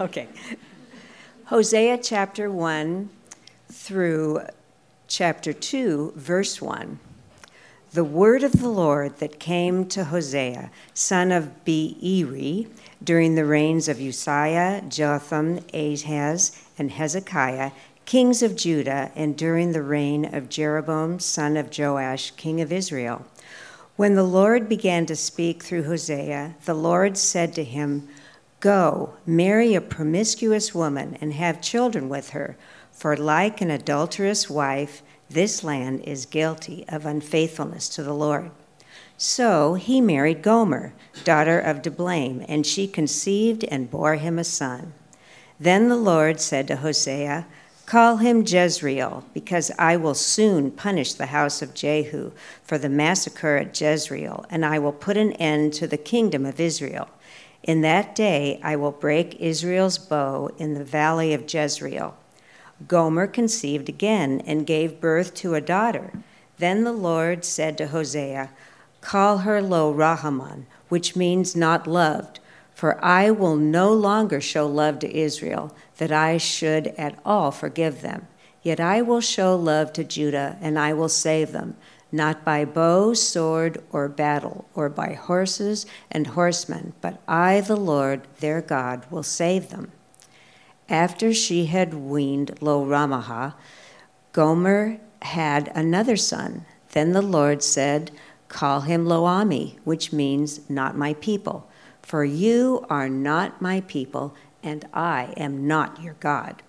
Okay. Hosea chapter 1 through chapter 2, verse 1. The word of the Lord that came to Hosea, son of Beeri, during the reigns of Uzziah, Jotham, Ahaz, and Hezekiah, kings of Judah, and during the reign of Jeroboam, son of Joash, king of Israel. When the Lord began to speak through Hosea, the Lord said to him, Go, marry a promiscuous woman and have children with her, for like an adulterous wife, this land is guilty of unfaithfulness to the Lord. So he married Gomer, daughter of Diblaim, and she conceived and bore him a son. Then the Lord said to Hosea, Call him Jezreel, because I will soon punish the house of Jehu for the massacre at Jezreel, and I will put an end to the kingdom of Israel. In that day I will break Israel's bow in the valley of Jezreel. Gomer conceived again and gave birth to a daughter. Then the Lord said to Hosea, Call her Lo Ruhamah, which means not loved, for I will no longer show love to Israel, that I should at all forgive them. Yet I will show love to Judah, and I will save them not by bow, sword, or battle, or by horses and horsemen, but I, the Lord their God, will save them. After she had weaned Lo Ruhamah, Gomer had another son. Then the Lord said, Call him Lo-ammi, which means not my people, for you are not my people, and I am not your God.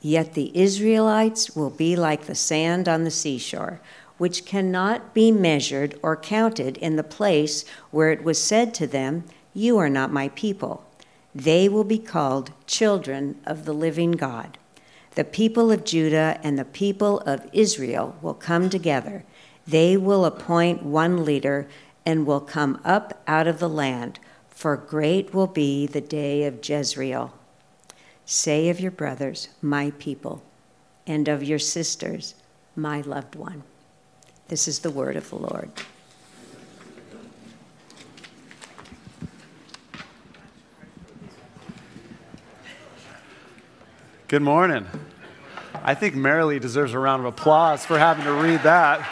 Yet the Israelites will be like the sand on the seashore which cannot be measured or counted in the place where it was said to them, You are not my people. They will be called children of the living God. The people of Judah and the people of Israel will come together. They will appoint one leader and will come up out of the land, for great will be the day of Jezreel. Say of your brothers, my people, and of your sisters, my loved one. This is the word of the Lord. Good morning. I think Marilee deserves a round of applause for having to read that.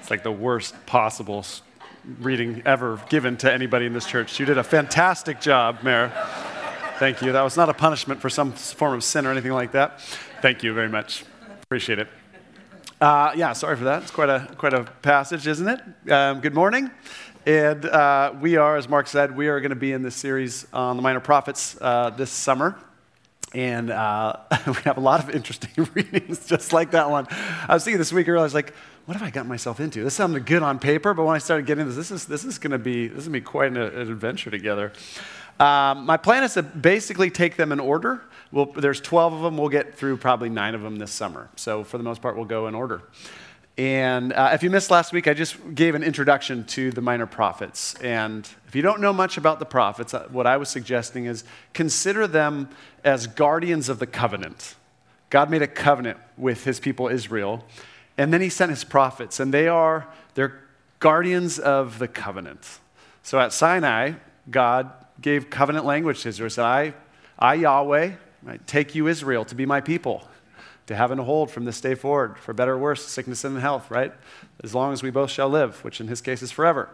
It's like the worst possible reading ever given to anybody in this church. You did a fantastic job, Mayor. Thank you. That was not a punishment for some form of sin or anything like that. Thank you very much. Appreciate it. Uh, yeah, sorry for that. It's quite a, quite a passage, isn't it? Um, good morning. And uh, we are, as Mark said, we are going to be in this series on the minor prophets uh, this summer. And uh, we have a lot of interesting readings, just like that one. I was thinking this week earlier, I was like, what have I got myself into? This sounded good on paper, but when I started getting this, this is, this is going to be, this is going to be quite an, an adventure together. Um, my plan is to basically take them in order. We'll, there's 12 of them. We'll get through probably nine of them this summer. So, for the most part, we'll go in order. And uh, if you missed last week, I just gave an introduction to the minor prophets. And if you don't know much about the prophets, uh, what I was suggesting is consider them as guardians of the covenant. God made a covenant with his people Israel, and then he sent his prophets, and they are they're guardians of the covenant. So at Sinai, God gave covenant language to Israel. Said, I, I Yahweh, Right? Take you, Israel, to be my people, to have and hold from this day forward, for better or worse, sickness and health, right? As long as we both shall live, which in his case is forever.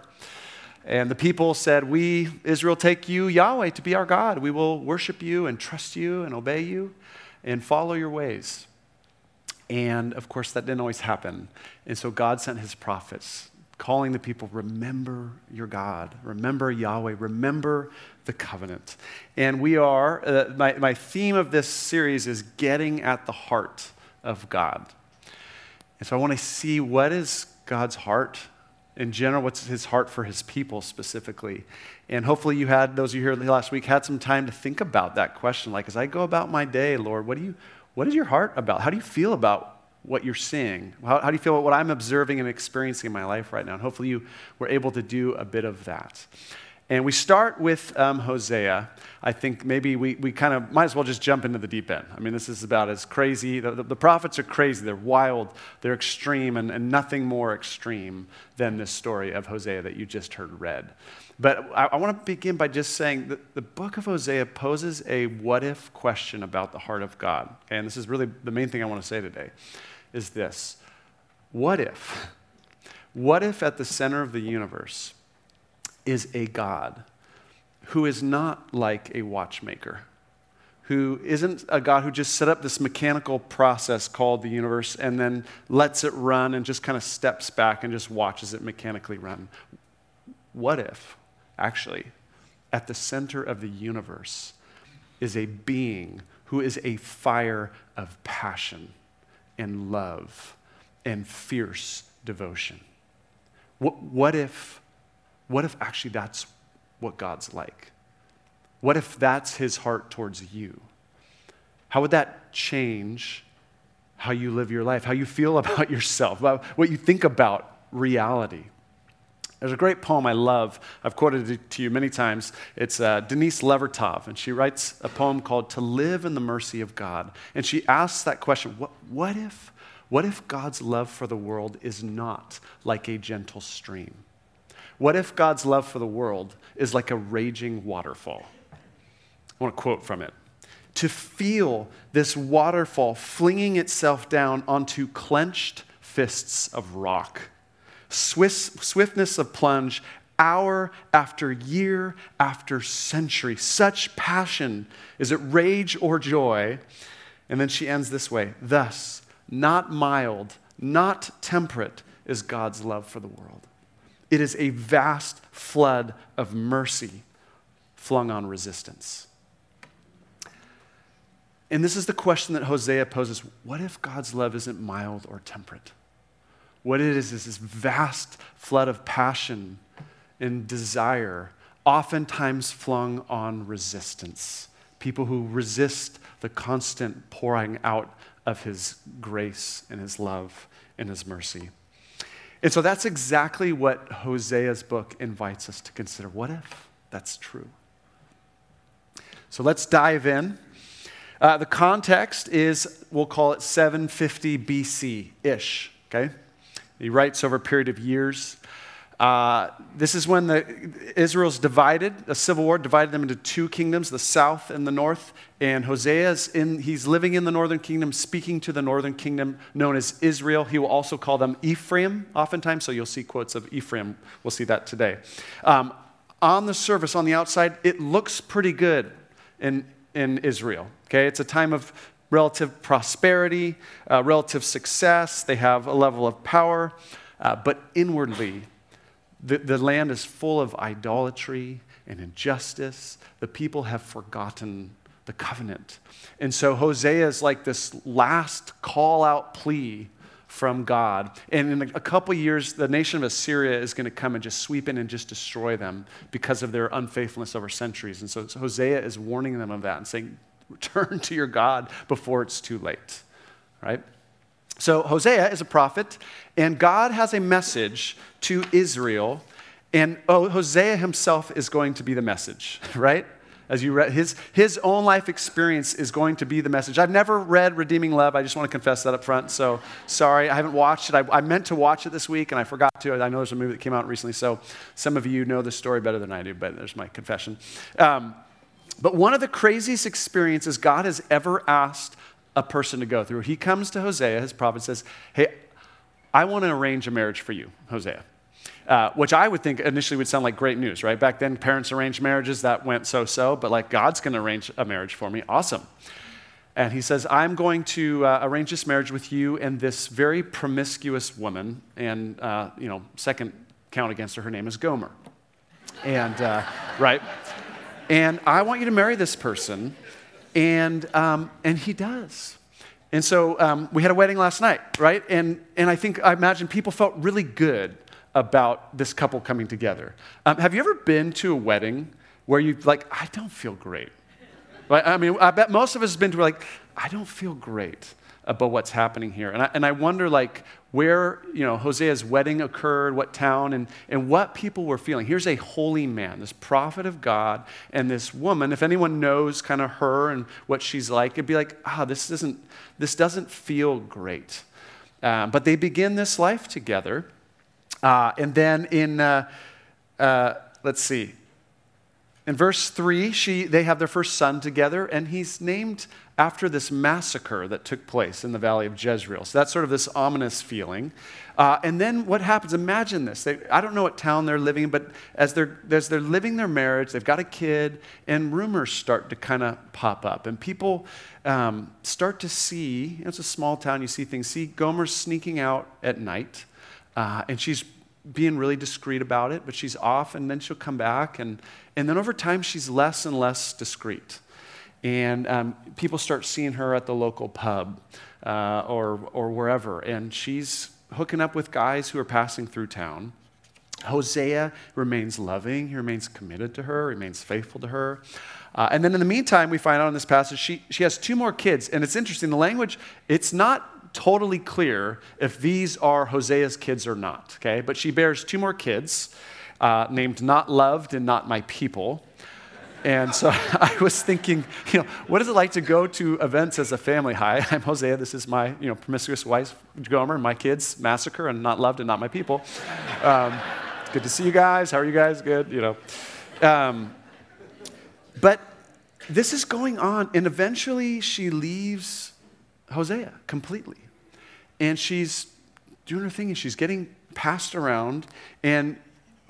And the people said, We, Israel, take you, Yahweh, to be our God. We will worship you and trust you and obey you and follow your ways. And of course, that didn't always happen. And so God sent his prophets calling the people, remember your God, remember Yahweh, remember the covenant. And we are, uh, my, my theme of this series is getting at the heart of God. And so I want to see what is God's heart in general, what's his heart for his people specifically. And hopefully you had, those of you here last week, had some time to think about that question. Like, as I go about my day, Lord, what do you, what is your heart about? How do you feel about what you're seeing? How, how, do you feel about what I'm observing and experiencing in my life right now? And hopefully you were able to do a bit of that. And we start with um, Hosea. I think maybe we, we kind of might as well just jump into the deep end. I mean, this is about as crazy. The, the, the prophets are crazy, they're wild, they're extreme, and, and nothing more extreme than this story of Hosea that you just heard read. But I, I want to begin by just saying that the book of Hosea poses a what if question about the heart of God. And this is really the main thing I want to say today is this What if? What if at the center of the universe, is a God who is not like a watchmaker, who isn't a God who just set up this mechanical process called the universe and then lets it run and just kind of steps back and just watches it mechanically run. What if, actually, at the center of the universe is a being who is a fire of passion and love and fierce devotion? What, what if what if actually that's what God's like? What if that's his heart towards you? How would that change how you live your life, how you feel about yourself, about what you think about reality? There's a great poem I love. I've quoted it to you many times. It's uh, Denise Levertov, and she writes a poem called To Live in the Mercy of God. And she asks that question what, what, if, what if God's love for the world is not like a gentle stream? What if God's love for the world is like a raging waterfall? I want to quote from it. To feel this waterfall flinging itself down onto clenched fists of rock, swiftness of plunge, hour after year after century. Such passion. Is it rage or joy? And then she ends this way Thus, not mild, not temperate is God's love for the world. It is a vast flood of mercy flung on resistance. And this is the question that Hosea poses What if God's love isn't mild or temperate? What it is is this vast flood of passion and desire, oftentimes flung on resistance. People who resist the constant pouring out of His grace and His love and His mercy. And so that's exactly what Hosea's book invites us to consider. What if that's true? So let's dive in. Uh, the context is, we'll call it 750 BC ish, okay? He writes over a period of years. Uh, this is when the, Israel's divided, a civil war divided them into two kingdoms, the south and the north. And Hosea's in, he's living in the northern kingdom, speaking to the northern kingdom known as Israel. He will also call them Ephraim oftentimes, so you'll see quotes of Ephraim. We'll see that today. Um, on the surface, on the outside, it looks pretty good in, in Israel. Okay, it's a time of relative prosperity, uh, relative success. They have a level of power, uh, but inwardly, the, the land is full of idolatry and injustice. The people have forgotten the covenant. And so Hosea is like this last call out plea from God. And in a couple years, the nation of Assyria is going to come and just sweep in and just destroy them because of their unfaithfulness over centuries. And so Hosea is warning them of that and saying, Return to your God before it's too late. Right? So Hosea is a prophet, and God has a message to Israel, and oh, Hosea himself is going to be the message, right? As you read, his, his own life experience is going to be the message. I've never read Redeeming Love. I just want to confess that up front. So sorry, I haven't watched it. I, I meant to watch it this week and I forgot to. I know there's a movie that came out recently. So some of you know the story better than I do, but there's my confession. Um, but one of the craziest experiences God has ever asked a person to go through. He comes to Hosea, his prophet says, Hey, I want to arrange a marriage for you, Hosea. Uh, which I would think initially would sound like great news, right? Back then, parents arranged marriages, that went so so, but like God's going to arrange a marriage for me. Awesome. And he says, I'm going to uh, arrange this marriage with you and this very promiscuous woman. And, uh, you know, second count against her, her name is Gomer. And, uh, right? And I want you to marry this person. And, um, and he does. And so um, we had a wedding last night, right? And, and I think, I imagine people felt really good about this couple coming together. Um, have you ever been to a wedding where you like, I don't feel great? Right? I mean, I bet most of us have been to like, I don't feel great. About what's happening here. And I, and I wonder, like, where, you know, Hosea's wedding occurred, what town, and, and what people were feeling. Here's a holy man, this prophet of God, and this woman. If anyone knows kind of her and what she's like, it'd be like, ah, this doesn't, this doesn't feel great. Uh, but they begin this life together. Uh, and then in, uh, uh let's see, in verse 3, she, they have their first son together, and he's named after this massacre that took place in the valley of Jezreel. So that's sort of this ominous feeling. Uh, and then what happens? Imagine this. They, I don't know what town they're living in, but as they're, as they're living their marriage, they've got a kid, and rumors start to kind of pop up. And people um, start to see, it's a small town, you see things, see Gomer sneaking out at night, uh, and she's being really discreet about it, but she's off, and then she'll come back. And, and then over time, she's less and less discreet. And um, people start seeing her at the local pub uh, or, or wherever. And she's hooking up with guys who are passing through town. Hosea remains loving, he remains committed to her, remains faithful to her. Uh, and then in the meantime, we find out in this passage, she, she has two more kids. And it's interesting, the language, it's not totally clear if these are Hosea's kids or not, okay? But she bears two more kids uh, named Not Loved and Not My People. And so I was thinking, you know, what is it like to go to events as a family? Hi, I'm Hosea. This is my, you know, promiscuous wife, Gomer, my kids, Massacre, and Not Loved and Not My People. Um, good to see you guys. How are you guys? Good, you know. Um, but this is going on, and eventually she leaves Hosea completely. And she's doing her thing, and she's getting passed around, and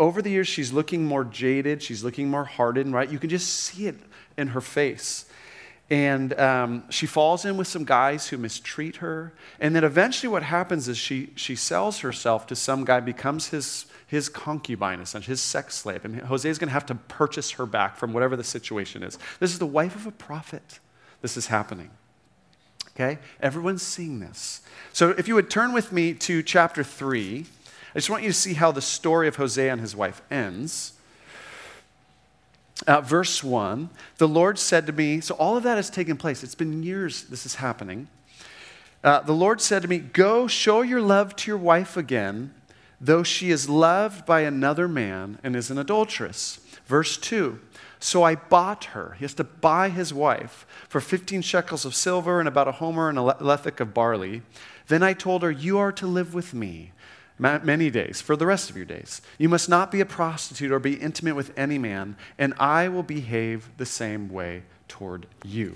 over the years, she's looking more jaded, she's looking more hardened, right? You can just see it in her face. And um, she falls in with some guys who mistreat her. And then eventually, what happens is she, she sells herself to some guy, becomes his, his concubine, essentially, his sex slave. And Hosea is going to have to purchase her back from whatever the situation is. This is the wife of a prophet. This is happening. Okay? Everyone's seeing this. So if you would turn with me to chapter 3. I just want you to see how the story of Hosea and his wife ends. Uh, verse 1 The Lord said to me, so all of that has taken place. It's been years this is happening. Uh, the Lord said to me, Go show your love to your wife again, though she is loved by another man and is an adulteress. Verse 2 So I bought her. He has to buy his wife for 15 shekels of silver and about a homer and a lethek of barley. Then I told her, You are to live with me many days, for the rest of your days. You must not be a prostitute or be intimate with any man, and I will behave the same way toward you.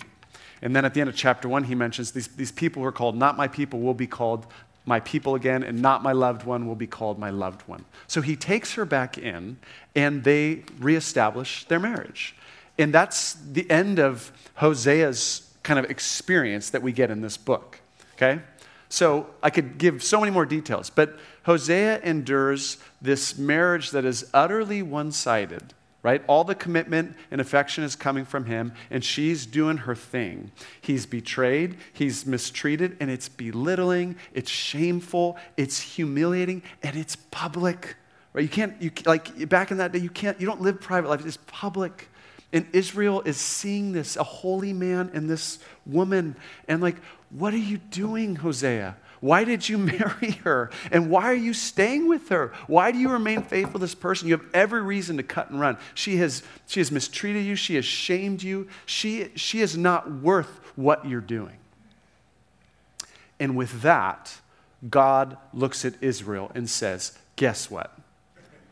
And then at the end of chapter one, he mentions these, these people who are called not my people will be called my people again, and not my loved one will be called my loved one. So he takes her back in, and they reestablish their marriage. And that's the end of Hosea's kind of experience that we get in this book. Okay? So I could give so many more details, but Hosea endures this marriage that is utterly one sided, right? All the commitment and affection is coming from him, and she's doing her thing. He's betrayed, he's mistreated, and it's belittling, it's shameful, it's humiliating, and it's public. Right? You can't, you, like back in that day, you can't, you don't live private life, it's public. And Israel is seeing this, a holy man and this woman, and like, what are you doing, Hosea? Why did you marry her? And why are you staying with her? Why do you remain faithful to this person? You have every reason to cut and run. She has, she has mistreated you, she has shamed you, she, she is not worth what you're doing. And with that, God looks at Israel and says, Guess what?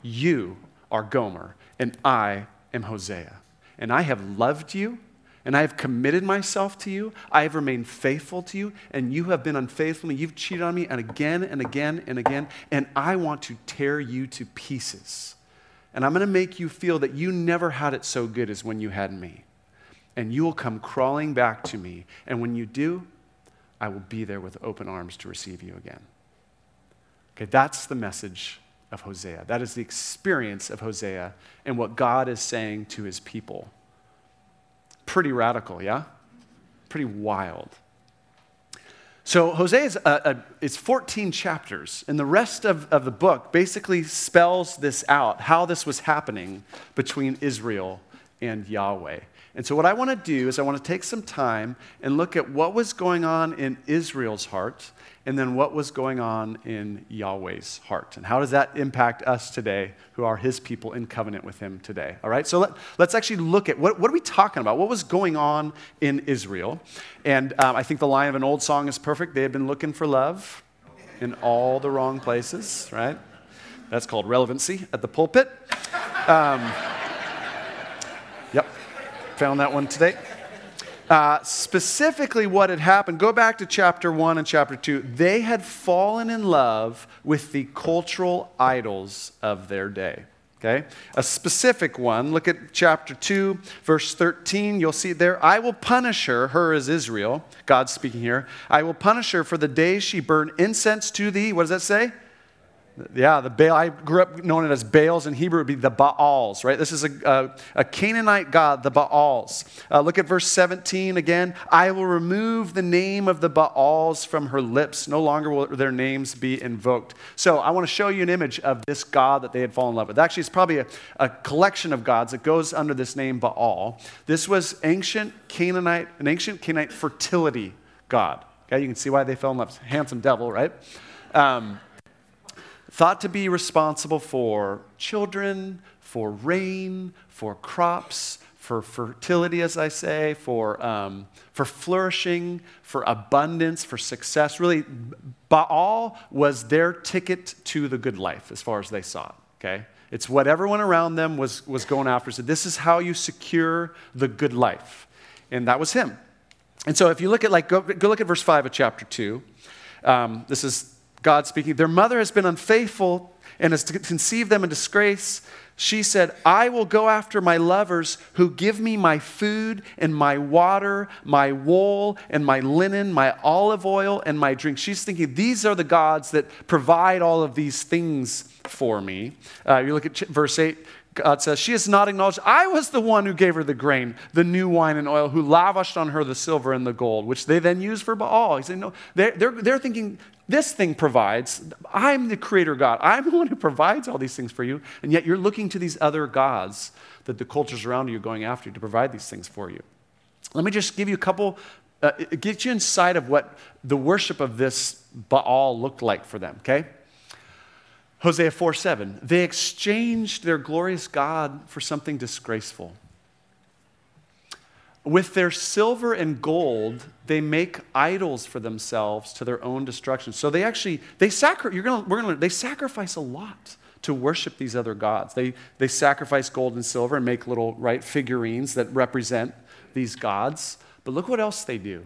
You are Gomer, and I am Hosea. And I have loved you and I have committed myself to you. I have remained faithful to you, and you have been unfaithful to me. You've cheated on me, and again and again and again, and I want to tear you to pieces. And I'm going to make you feel that you never had it so good as when you had me. And you will come crawling back to me, and when you do, I will be there with open arms to receive you again. Okay, that's the message of Hosea. That is the experience of Hosea and what God is saying to his people. Pretty radical, yeah? Pretty wild. So Hosea is a, a, it's 14 chapters, and the rest of, of the book basically spells this out, how this was happening between Israel and Yahweh. And so, what I want to do is, I want to take some time and look at what was going on in Israel's heart and then what was going on in Yahweh's heart. And how does that impact us today, who are his people in covenant with him today? All right, so let, us actually look at what, what are we talking about? What was going on in Israel? And um, I think the line of an old song is perfect. They had been looking for love in all the wrong places, right? That's called relevancy at the pulpit. Um, found that one today. Uh, specifically, what had happened, go back to chapter 1 and chapter 2. They had fallen in love with the cultural idols of their day. Okay? A specific one, look at chapter 2, verse 13. You'll see there, I will punish her, her is Israel, God speaking here. I will punish her for the day she burned incense to thee. What does that say? Yeah, the Baal, I grew up knowing it as Baals. In Hebrew, it would be the Baals, right? This is a, a, a Canaanite god, the Baals. Uh, look at verse 17 again. I will remove the name of the Baals from her lips. No longer will their names be invoked. So I want to show you an image of this god that they had fallen in love with. Actually, it's probably a, a collection of gods that goes under this name Baal. This was ancient Canaanite, an ancient Canaanite fertility god. Okay, you can see why they fell in love. Handsome devil, right? Um, thought to be responsible for children, for rain, for crops, for fertility, as I say, for, um, for flourishing, for abundance, for success. Really, Baal was their ticket to the good life as far as they saw it, okay? It's what everyone around them was, was going after. So, this is how you secure the good life. And that was him. And so, if you look at, like, go, go look at verse 5 of chapter 2. Um, this is God speaking, their mother has been unfaithful and has conceived them in disgrace. She said, I will go after my lovers who give me my food and my water, my wool and my linen, my olive oil and my drink. She's thinking, these are the gods that provide all of these things for me. Uh, you look at verse 8. God says, She has not acknowledged, I was the one who gave her the grain, the new wine and oil, who lavished on her the silver and the gold, which they then use for Baal. He said, No, they're, they're, they're thinking, this thing provides. I'm the creator God. I'm the one who provides all these things for you. And yet you're looking to these other gods that the cultures around you are going after to provide these things for you. Let me just give you a couple, uh, get you inside of what the worship of this Baal looked like for them, okay? Hosea 4 7. They exchanged their glorious God for something disgraceful. With their silver and gold, they make idols for themselves to their own destruction. So they actually, they sacri- you're gonna, we're gonna learn, they sacrifice a lot to worship these other gods. They, they sacrifice gold and silver and make little, right, figurines that represent these gods. But look what else they do.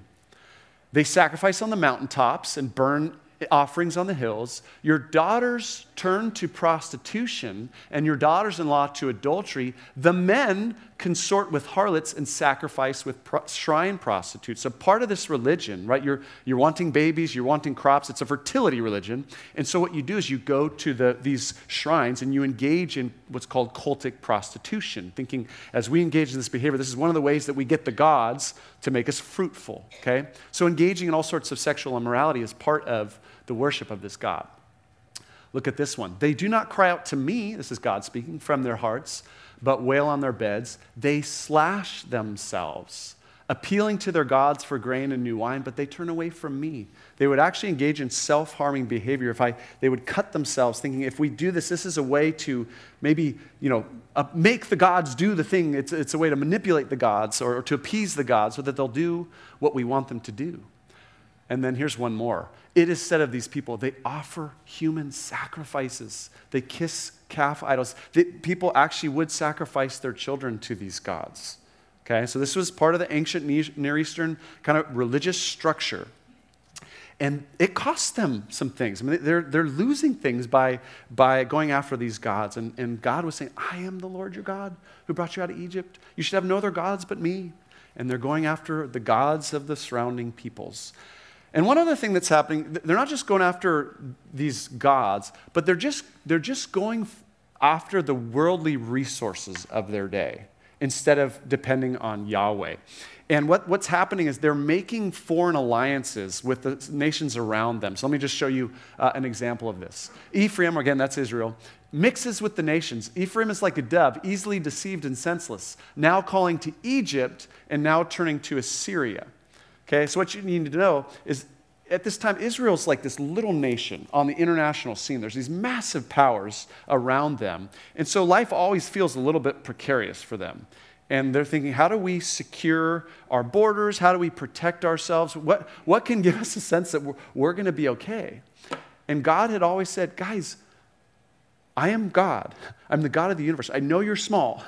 They sacrifice on the mountaintops and burn offerings on the hills, your daughters turn to prostitution, and your daughters in law to adultery, the men consort with harlots and sacrifice with pro- shrine prostitutes. So, part of this religion, right, you're, you're wanting babies, you're wanting crops, it's a fertility religion. And so, what you do is you go to the, these shrines and you engage in what's called cultic prostitution, thinking as we engage in this behavior, this is one of the ways that we get the gods to make us fruitful, okay? So, engaging in all sorts of sexual immorality is part of the worship of this God. Look at this one. They do not cry out to me, this is God speaking, from their hearts, but wail on their beds. They slash themselves, appealing to their gods for grain and new wine, but they turn away from me. They would actually engage in self harming behavior. If I, they would cut themselves, thinking if we do this, this is a way to maybe, you know, uh, make the gods do the thing. It's, it's a way to manipulate the gods or, or to appease the gods so that they'll do what we want them to do. And then here's one more. It is said of these people, they offer human sacrifices. They kiss calf idols. People actually would sacrifice their children to these gods. Okay, so this was part of the ancient Near Eastern kind of religious structure. And it cost them some things. I mean, they're, they're losing things by, by going after these gods. And, and God was saying, I am the Lord your God who brought you out of Egypt. You should have no other gods but me. And they're going after the gods of the surrounding peoples. And one other thing that's happening, they're not just going after these gods, but they're just, they're just going after the worldly resources of their day. Instead of depending on Yahweh. And what, what's happening is they're making foreign alliances with the nations around them. So let me just show you uh, an example of this. Ephraim, again, that's Israel, mixes with the nations. Ephraim is like a dove, easily deceived and senseless, now calling to Egypt and now turning to Assyria. Okay, so what you need to know is at this time, Israel's like this little nation on the international scene. There's these massive powers around them. And so life always feels a little bit precarious for them. And they're thinking, how do we secure our borders? How do we protect ourselves? What, what can give us a sense that we're, we're going to be okay? And God had always said, guys, I am God. I'm the God of the universe. I know you're small.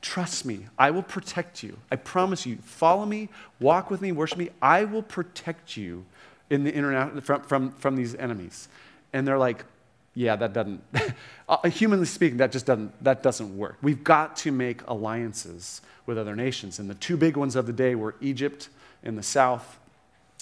Trust me. I will protect you. I promise you. Follow me, walk with me, worship me. I will protect you in the internet from, from, from these enemies. And they're like, yeah, that doesn't, uh, humanly speaking, that just doesn't, that doesn't work. We've got to make alliances with other nations. And the two big ones of the day were Egypt in the south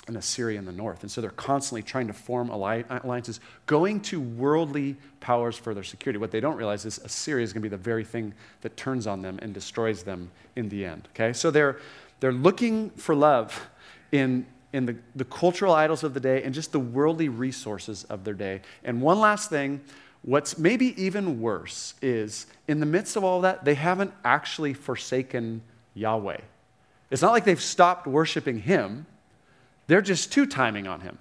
and Assyria in the north. And so they're constantly trying to form alliances, going to worldly powers for their security. What they don't realize is Assyria is going to be the very thing that turns on them and destroys them in the end. Okay? So they're, they're looking for love in in the, the cultural idols of the day and just the worldly resources of their day. And one last thing, what's maybe even worse is in the midst of all that, they haven't actually forsaken Yahweh. It's not like they've stopped worshiping Him, they're just two timing on Him.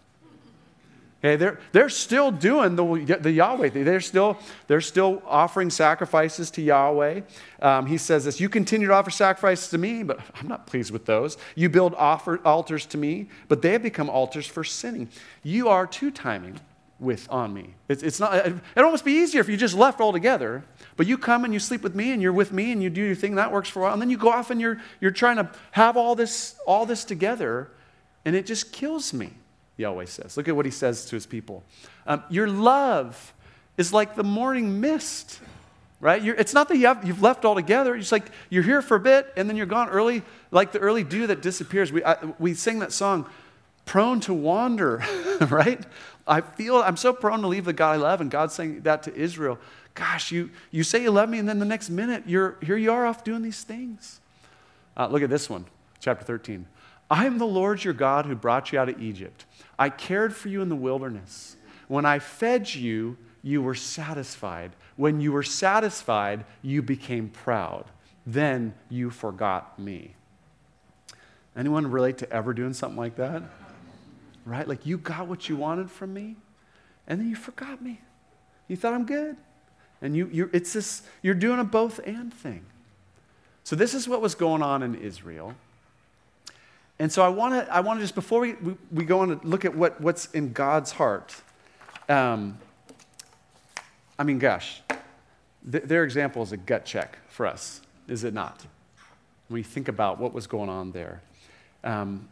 Okay, they're, they're still doing the, the Yahweh thing. They're still, they're still offering sacrifices to Yahweh. Um, he says this You continue to offer sacrifices to me, but I'm not pleased with those. You build offer, altars to me, but they have become altars for sinning. You are two timing with on me. It's, it's not, it'd almost be easier if you just left altogether. But you come and you sleep with me and you're with me and you do your thing, that works for a while. And then you go off and you're, you're trying to have all this, all this together, and it just kills me. Yahweh says. Look at what he says to his people. Um, your love is like the morning mist, right? You're, it's not that you have, you've left altogether. It's like you're here for a bit and then you're gone early, like the early dew that disappears. We, I, we sing that song, prone to wander, right? I feel I'm so prone to leave the God I love, and God's saying that to Israel. Gosh, you, you say you love me, and then the next minute, you're, here you are off doing these things. Uh, look at this one, chapter 13. I am the Lord your God who brought you out of Egypt. I cared for you in the wilderness. When I fed you, you were satisfied. When you were satisfied, you became proud. Then you forgot me. Anyone relate to ever doing something like that? Right? Like you got what you wanted from me, and then you forgot me. You thought I'm good. And you, you it's this, you're doing a both and thing. So, this is what was going on in Israel. And so I want to I want to just before we, we, we, go on to look at what, what's in God's heart. Um, I mean, gosh, th- their example is a gut check for us, is it not? When we think about what was going on there, um,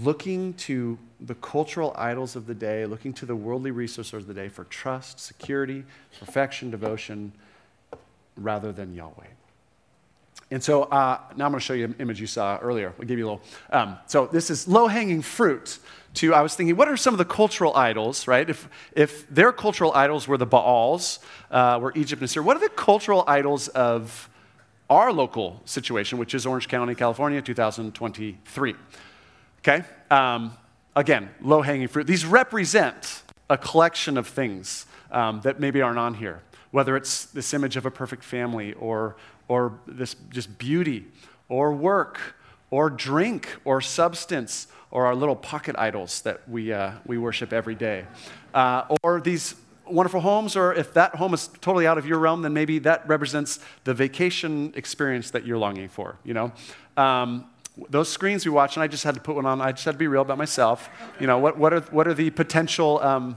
looking to the cultural idols of the day, looking to the worldly resources of the day for trust, security, perfection, devotion, rather than Yahweh. And so uh, now I'm going to show you an image you saw earlier. I'll give you a little. Um, so this is low hanging fruit. To I was thinking, what are some of the cultural idols, right? If if their cultural idols were the Baals, uh, were Egypt and Syria, what are the cultural idols of our local situation, which is Orange County, California, 2023? Okay. Um, again, low hanging fruit. These represent a collection of things um, that maybe aren't on here whether it's this image of a perfect family or or this just beauty or work or drink or substance or our little pocket idols that we, uh, we worship every day. Uh, or these wonderful homes, or if that home is totally out of your realm, then maybe that represents the vacation experience that you're longing for, you know? Um, those screens we watch, and I just had to put one on, I just had to be real about myself. You know, what, what, are, what are the potential um,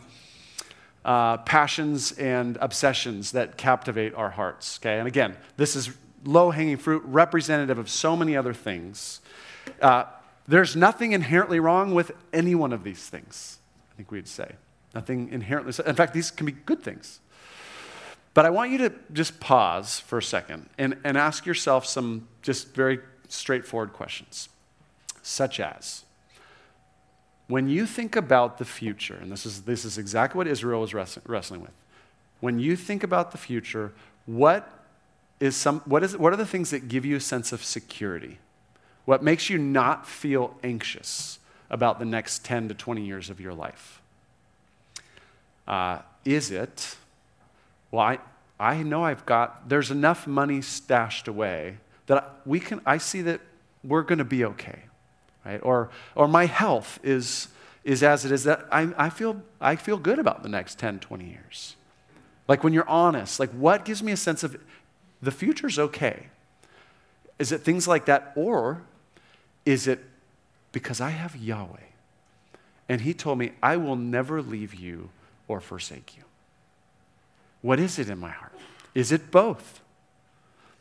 uh, passions and obsessions that captivate our hearts, okay? And again, this is low hanging fruit, representative of so many other things. Uh, there's nothing inherently wrong with any one of these things, I think we'd say. Nothing inherently, in fact, these can be good things. But I want you to just pause for a second and, and ask yourself some just very straightforward questions, such as when you think about the future, and this is, this is exactly what Israel was wrestling with, when you think about the future, what is some, what, is, what are the things that give you a sense of security? What makes you not feel anxious about the next 10 to 20 years of your life? Uh, is it, well, I, I know I've got, there's enough money stashed away that we can, I see that we're going to be okay, right? Or, or my health is, is as it is that I, I, feel, I feel good about the next 10, 20 years. Like when you're honest, like what gives me a sense of the future's okay? Is it things like that? Or is it because I have Yahweh? And He told me, I will never leave you or forsake you. What is it in my heart? Is it both?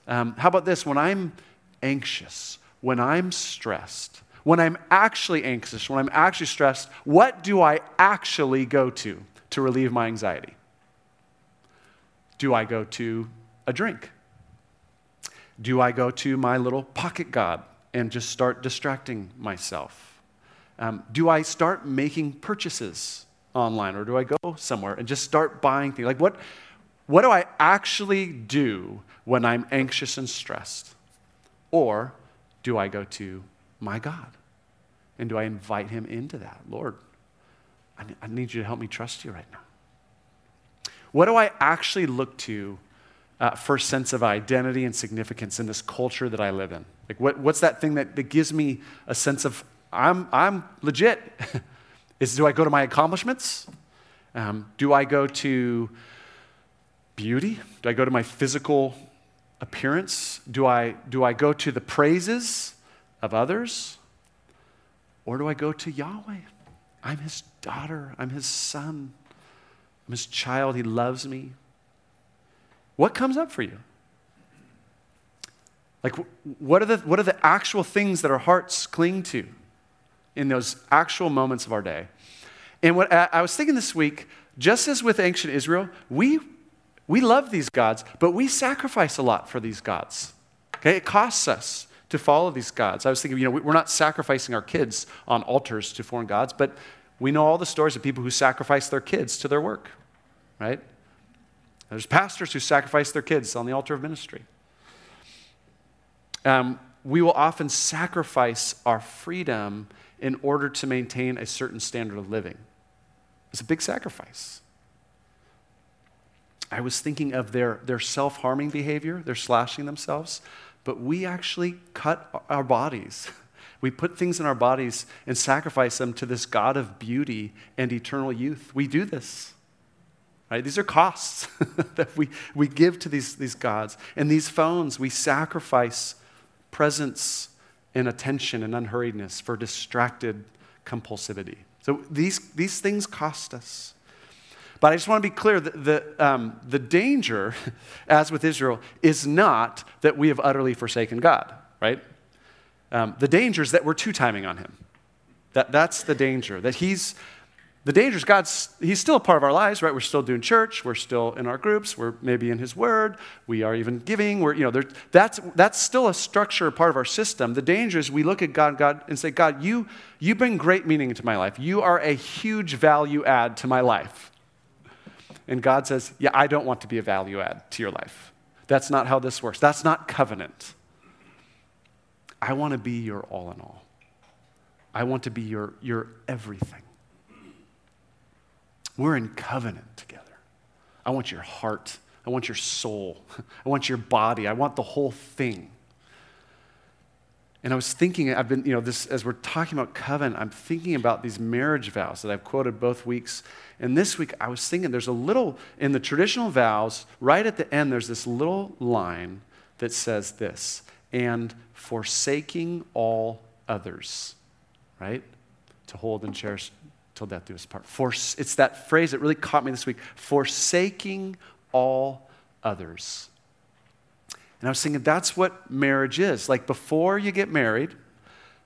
Um, how about this? When I'm anxious, when I'm stressed, when I'm actually anxious, when I'm actually stressed, what do I actually go to to relieve my anxiety? Do I go to a drink? Do I go to my little pocket God and just start distracting myself? Um, do I start making purchases online or do I go somewhere and just start buying things? Like, what, what do I actually do when I'm anxious and stressed? Or do I go to my God? And do I invite him into that? Lord, I need you to help me trust you right now. What do I actually look to uh, a sense of identity and significance in this culture that I live in? Like, what, what's that thing that, that gives me a sense of I'm, I'm legit? Is do I go to my accomplishments? Um, do I go to beauty? Do I go to my physical appearance? Do I, do I go to the praises of others? Or do I go to Yahweh? I'm his daughter, I'm his son, I'm his child, he loves me. What comes up for you? Like, what are, the, what are the actual things that our hearts cling to in those actual moments of our day? And what I was thinking this week, just as with ancient Israel, we, we love these gods, but we sacrifice a lot for these gods. Okay? It costs us to follow these gods. I was thinking, you know, we're not sacrificing our kids on altars to foreign gods, but we know all the stories of people who sacrifice their kids to their work, right? There's pastors who sacrifice their kids on the altar of ministry. Um, we will often sacrifice our freedom in order to maintain a certain standard of living. It's a big sacrifice. I was thinking of their, their self harming behavior, they're slashing themselves, but we actually cut our bodies. We put things in our bodies and sacrifice them to this God of beauty and eternal youth. We do this. Right? These are costs that we, we give to these, these gods. And these phones, we sacrifice presence and attention and unhurriedness for distracted compulsivity. So these, these things cost us. But I just want to be clear that the, um, the danger, as with Israel, is not that we have utterly forsaken God, right? Um, the danger is that we're two timing on him. That, that's the danger. That he's, the danger is God's, he's still a part of our lives, right? We're still doing church. We're still in our groups. We're maybe in his word. We are even giving. We're, you know, that's, that's still a structure, part of our system. The danger is we look at God, God and say, God, you, you bring great meaning into my life. You are a huge value add to my life. And God says, yeah, I don't want to be a value add to your life. That's not how this works. That's not covenant. I want to be your all in all. I want to be your, your everything. We're in covenant together. I want your heart. I want your soul. I want your body. I want the whole thing. And I was thinking, I've been, you know, this, as we're talking about covenant, I'm thinking about these marriage vows that I've quoted both weeks. And this week, I was thinking there's a little, in the traditional vows, right at the end, there's this little line that says this and forsaking all others, right? To hold and cherish till death do us part. For, it's that phrase that really caught me this week forsaking all others. And I was thinking that's what marriage is. Like before you get married,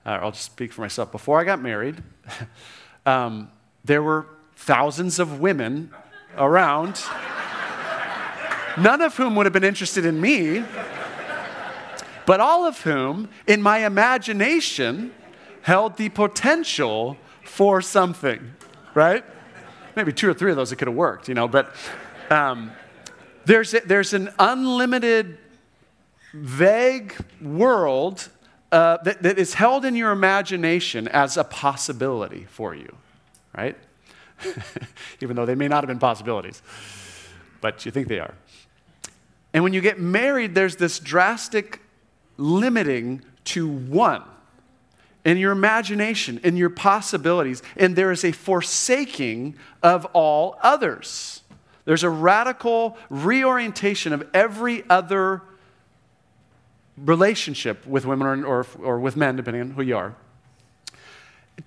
uh, I'll just speak for myself. Before I got married, um, there were thousands of women around, none of whom would have been interested in me but all of whom, in my imagination, held the potential for something, right? Maybe two or three of those it could have worked, you know, but um, there's, a, there's an unlimited vague world uh, that, that is held in your imagination as a possibility for you, right? Even though they may not have been possibilities, but you think they are. And when you get married, there's this drastic limiting to one in your imagination, in your possibilities, and there is a forsaking of all others. There's a radical reorientation of every other relationship with women or, or, or with men, depending on who you are.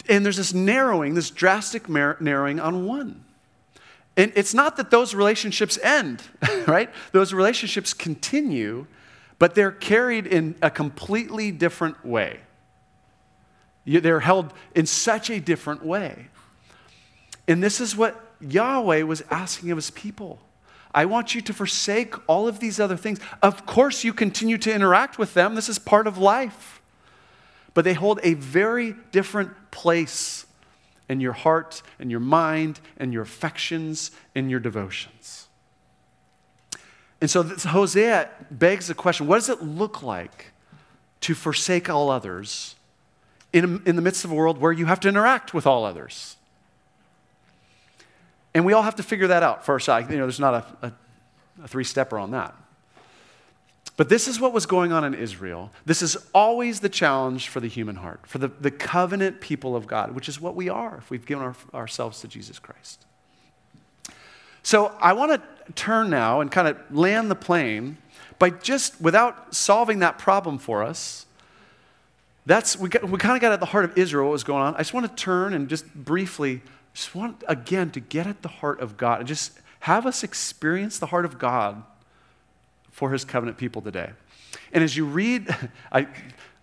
And there's this narrowing, this drastic narrowing on one. And it's not that those relationships end, right? Those relationships continue, but they're carried in a completely different way. They're held in such a different way. And this is what Yahweh was asking of his people. I want you to forsake all of these other things. Of course, you continue to interact with them, this is part of life. But they hold a very different place in your heart and your mind and your affections and your devotions. And so this, Hosea begs the question what does it look like to forsake all others in, in the midst of a world where you have to interact with all others? And we all have to figure that out for ourselves. You know, there's not a, a, a three stepper on that. But this is what was going on in Israel. This is always the challenge for the human heart, for the, the covenant people of God, which is what we are if we've given our, ourselves to Jesus Christ. So I want to turn now and kind of land the plane by just, without solving that problem for us, that's, we, we kind of got at the heart of Israel, what was going on. I just want to turn and just briefly just want, again, to get at the heart of God and just have us experience the heart of God for his covenant people today. And as you read, I,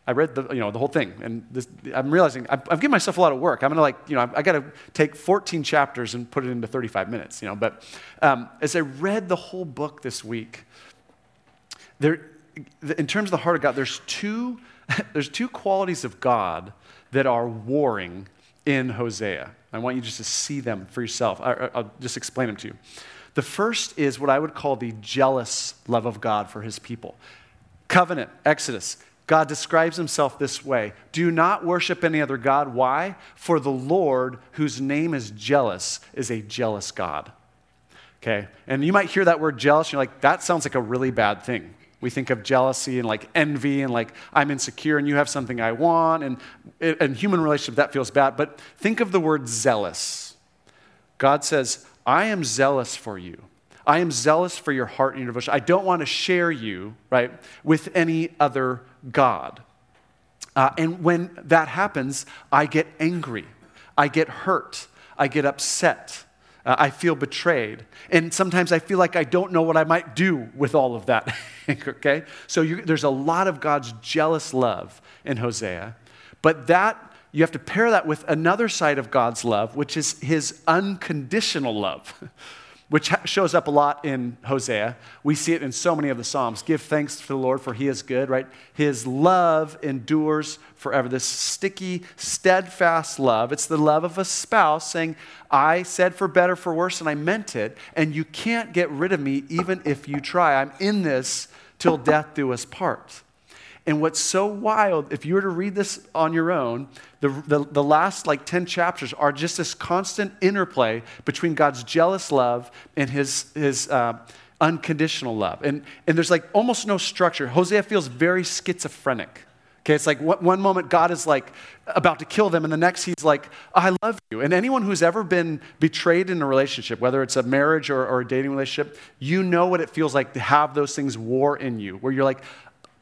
I read the, you know, the whole thing, and this, I'm realizing I've, I've, given myself a lot of work. I'm gonna like, you know, I, I got to take 14 chapters and put it into 35 minutes, you know. But um, as I read the whole book this week, there, in terms of the heart of God, there's two, there's two qualities of God that are warring in Hosea. I want you just to see them for yourself. I, will just explain them to you. The first is what I would call the jealous love of God for his people. Covenant, Exodus. God describes himself this way Do not worship any other God. Why? For the Lord, whose name is jealous, is a jealous God. Okay? And you might hear that word jealous, and you're like, that sounds like a really bad thing. We think of jealousy and like envy and like I'm insecure and you have something I want. And in human relationship, that feels bad. But think of the word zealous. God says, I am zealous for you. I am zealous for your heart and your devotion. I don't want to share you, right, with any other God. Uh, and when that happens, I get angry. I get hurt. I get upset. Uh, I feel betrayed. And sometimes I feel like I don't know what I might do with all of that. okay? So you, there's a lot of God's jealous love in Hosea. But that, you have to pair that with another side of God's love, which is his unconditional love. which shows up a lot in Hosea. We see it in so many of the Psalms. Give thanks to the Lord, for he is good, right? His love endures forever. This sticky, steadfast love. It's the love of a spouse saying, I said for better, for worse, and I meant it, and you can't get rid of me even if you try. I'm in this till death do us part. And what's so wild, if you were to read this on your own, the, the, the, last like 10 chapters are just this constant interplay between God's jealous love and his, his uh, unconditional love. And, and there's like almost no structure. Hosea feels very schizophrenic. Okay, it's like one moment God is like about to kill them, and the next he's like, I love you. And anyone who's ever been betrayed in a relationship, whether it's a marriage or, or a dating relationship, you know what it feels like to have those things war in you, where you're like,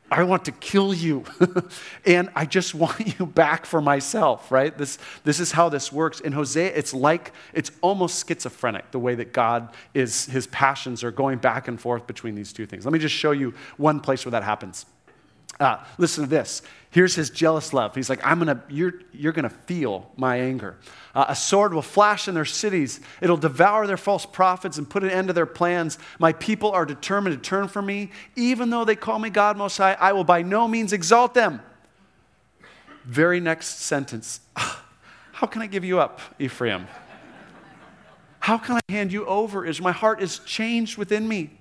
I want to kill you. and I just want you back for myself, right? This, this is how this works. In Hosea, it's like, it's almost schizophrenic, the way that God is, his passions are going back and forth between these two things. Let me just show you one place where that happens. Uh, listen to this. Here's his jealous love. He's like, I'm gonna, you're, you're gonna feel my anger. Uh, a sword will flash in their cities. It'll devour their false prophets and put an end to their plans. My people are determined to turn from me. Even though they call me God Most High, I will by no means exalt them. Very next sentence. How can I give you up, Ephraim? How can I hand you over? Is my heart is changed within me.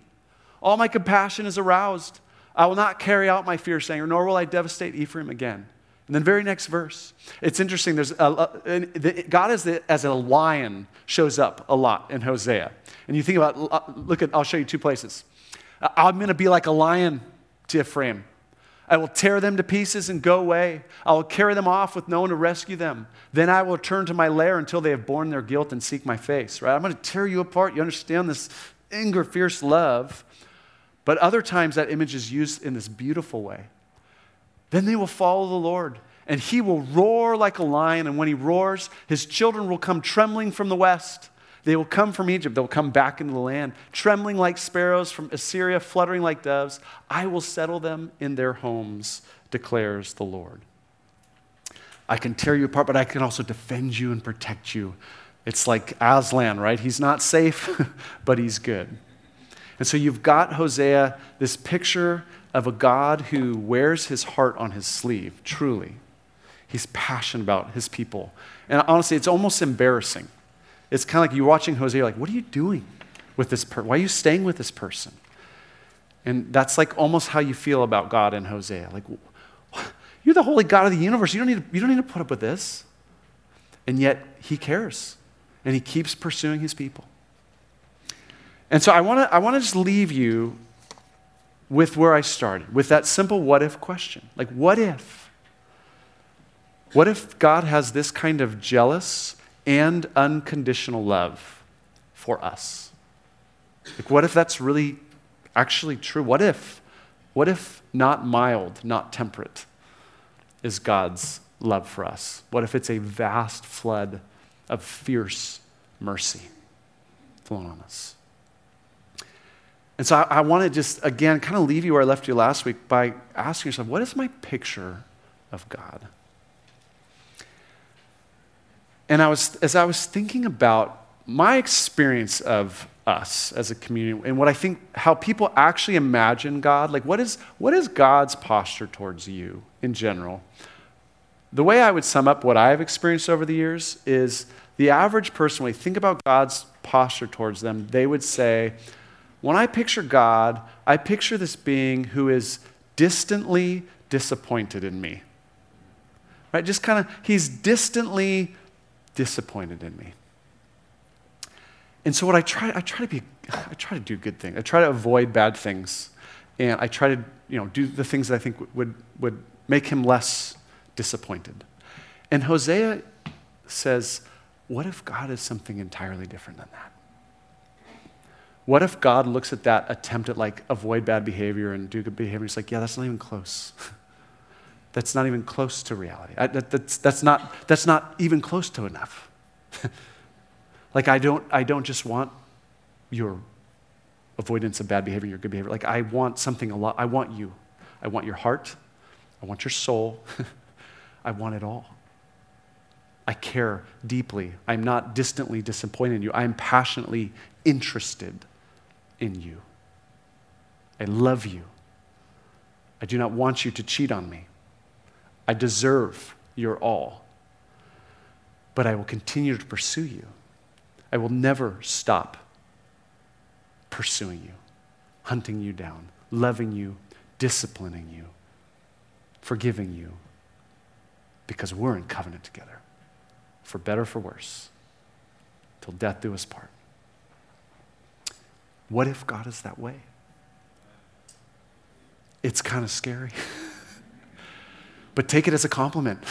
All my compassion is aroused. I will not carry out my fierce anger, nor will I devastate Ephraim again. And then, very next verse, it's interesting. There's a, a, God as, the, as a lion shows up a lot in Hosea. And you think about, uh, look at, I'll show you two places. I'm going to be like a lion to Ephraim. I will tear them to pieces and go away. I will carry them off with no one to rescue them. Then I will turn to my lair until they have borne their guilt and seek my face. Right? I'm going to tear you apart. You understand this anger, fierce love. But other times that image is used in this beautiful way. Then they will follow the Lord, and he will roar like a lion. And when he roars, his children will come trembling from the west. They will come from Egypt. They'll come back into the land, trembling like sparrows from Assyria, fluttering like doves. I will settle them in their homes, declares the Lord. I can tear you apart, but I can also defend you and protect you. It's like Aslan, right? He's not safe, but he's good. And so you've got Hosea, this picture of a God who wears his heart on his sleeve, truly. He's passionate about his people. And honestly, it's almost embarrassing it's kind of like you're watching Hosea, like, what are you doing with this person? Why are you staying with this person? And that's like almost how you feel about God in Hosea. Like, you're the holy God of the universe. You don't need to, you don't need to put up with this. And yet, he cares. And he keeps pursuing his people. And so I want to I want to just leave you with where I started, with that simple what if question. Like, what if? What if God has this kind of jealous, and unconditional love for us. Like, what if that's really actually true? What if? What if not mild, not temperate is God's love for us? What if it's a vast flood of fierce mercy flowing on us? And so I, I want to just, again, kind of leave you where I left you last week by asking yourself, what is my picture of God? And I was, as I was thinking about my experience of us as a community and what I think, how people actually imagine God, like what is, what is God's posture towards you in general? The way I would sum up what I've experienced over the years is the average person, when they think about God's posture towards them, they would say, when I picture God, I picture this being who is distantly disappointed in me. Right? Just kind of, he's distantly disappointed in me. And so what I try, I try to be, I try to do good things. I try to avoid bad things. And I try to, you know, do the things that I think would, would make him less disappointed. And Hosea says, what if God is something entirely different than that? What if God looks at that attempt at like avoid bad behavior and do good behavior? He's like, yeah, that's not even close. that's not even close to reality. I, that, that's, that's, not, that's not even close to enough. like, I don't, I don't just want your avoidance of bad behavior, and your good behavior. Like, I want something a lot. I want you. I want your heart. I want your soul. I want it all. I care deeply. I'm not distantly disappointed in you. I'm passionately interested in you. I love you. I do not want you to cheat on me. I deserve your all. But I will continue to pursue you. I will never stop pursuing you, hunting you down, loving you, disciplining you, forgiving you, because we're in covenant together, for better, for worse, till death do us part. What if God is that way? It's kind of scary. but take it as a compliment.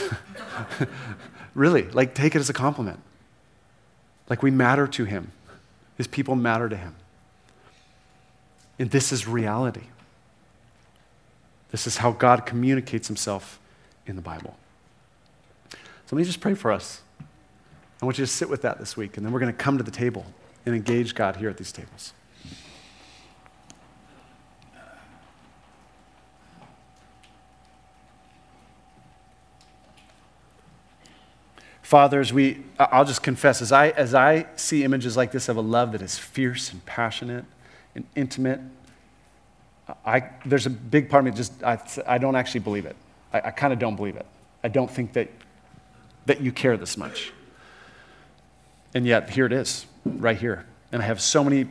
really, like take it as a compliment. Like we matter to him, his people matter to him. And this is reality. This is how God communicates himself in the Bible. So let me just pray for us. I want you to sit with that this week, and then we're going to come to the table and engage God here at these tables. Fathers, we, I'll just confess, as I, as I see images like this of a love that is fierce and passionate and intimate, I, there's a big part of me just, I, I don't actually believe it. I, I kind of don't believe it. I don't think that, that you care this much. And yet, here it is, right here. And I have so many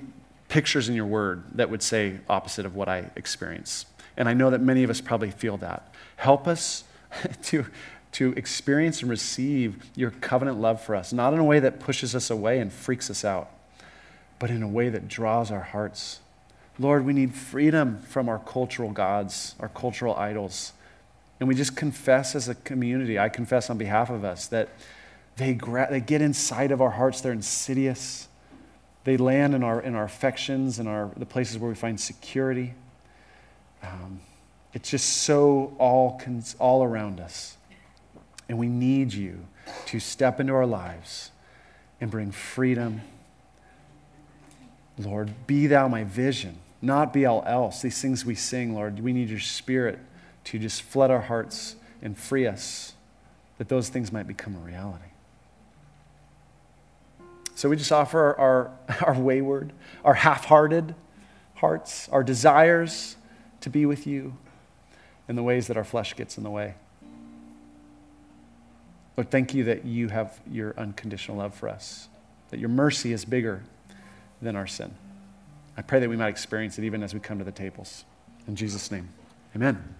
pictures in your word that would say opposite of what I experience And I know that many of us probably feel that. Help us to, to experience and receive your covenant love for us, not in a way that pushes us away and freaks us out, but in a way that draws our hearts. Lord, we need freedom from our cultural gods, our cultural idols. And we just confess as a community, I confess on behalf of us, that they, gra- they get inside of our hearts, they're insidious. They land in our, in our affections and our, the places where we find security. Um, it's just so all, all around us. And we need you to step into our lives and bring freedom. Lord, be thou my vision, not be all else. These things we sing, Lord, we need your spirit to just flood our hearts and free us that those things might become a reality. So we just offer our, our, wayward, our half hearted hearts, our desires to be with you in the ways that our flesh gets in the way. Lord, thank you that you have your unconditional love for us, that your mercy is bigger than our sin. I pray that we might experience it even as we come to the tables. In Jesus' name, amen.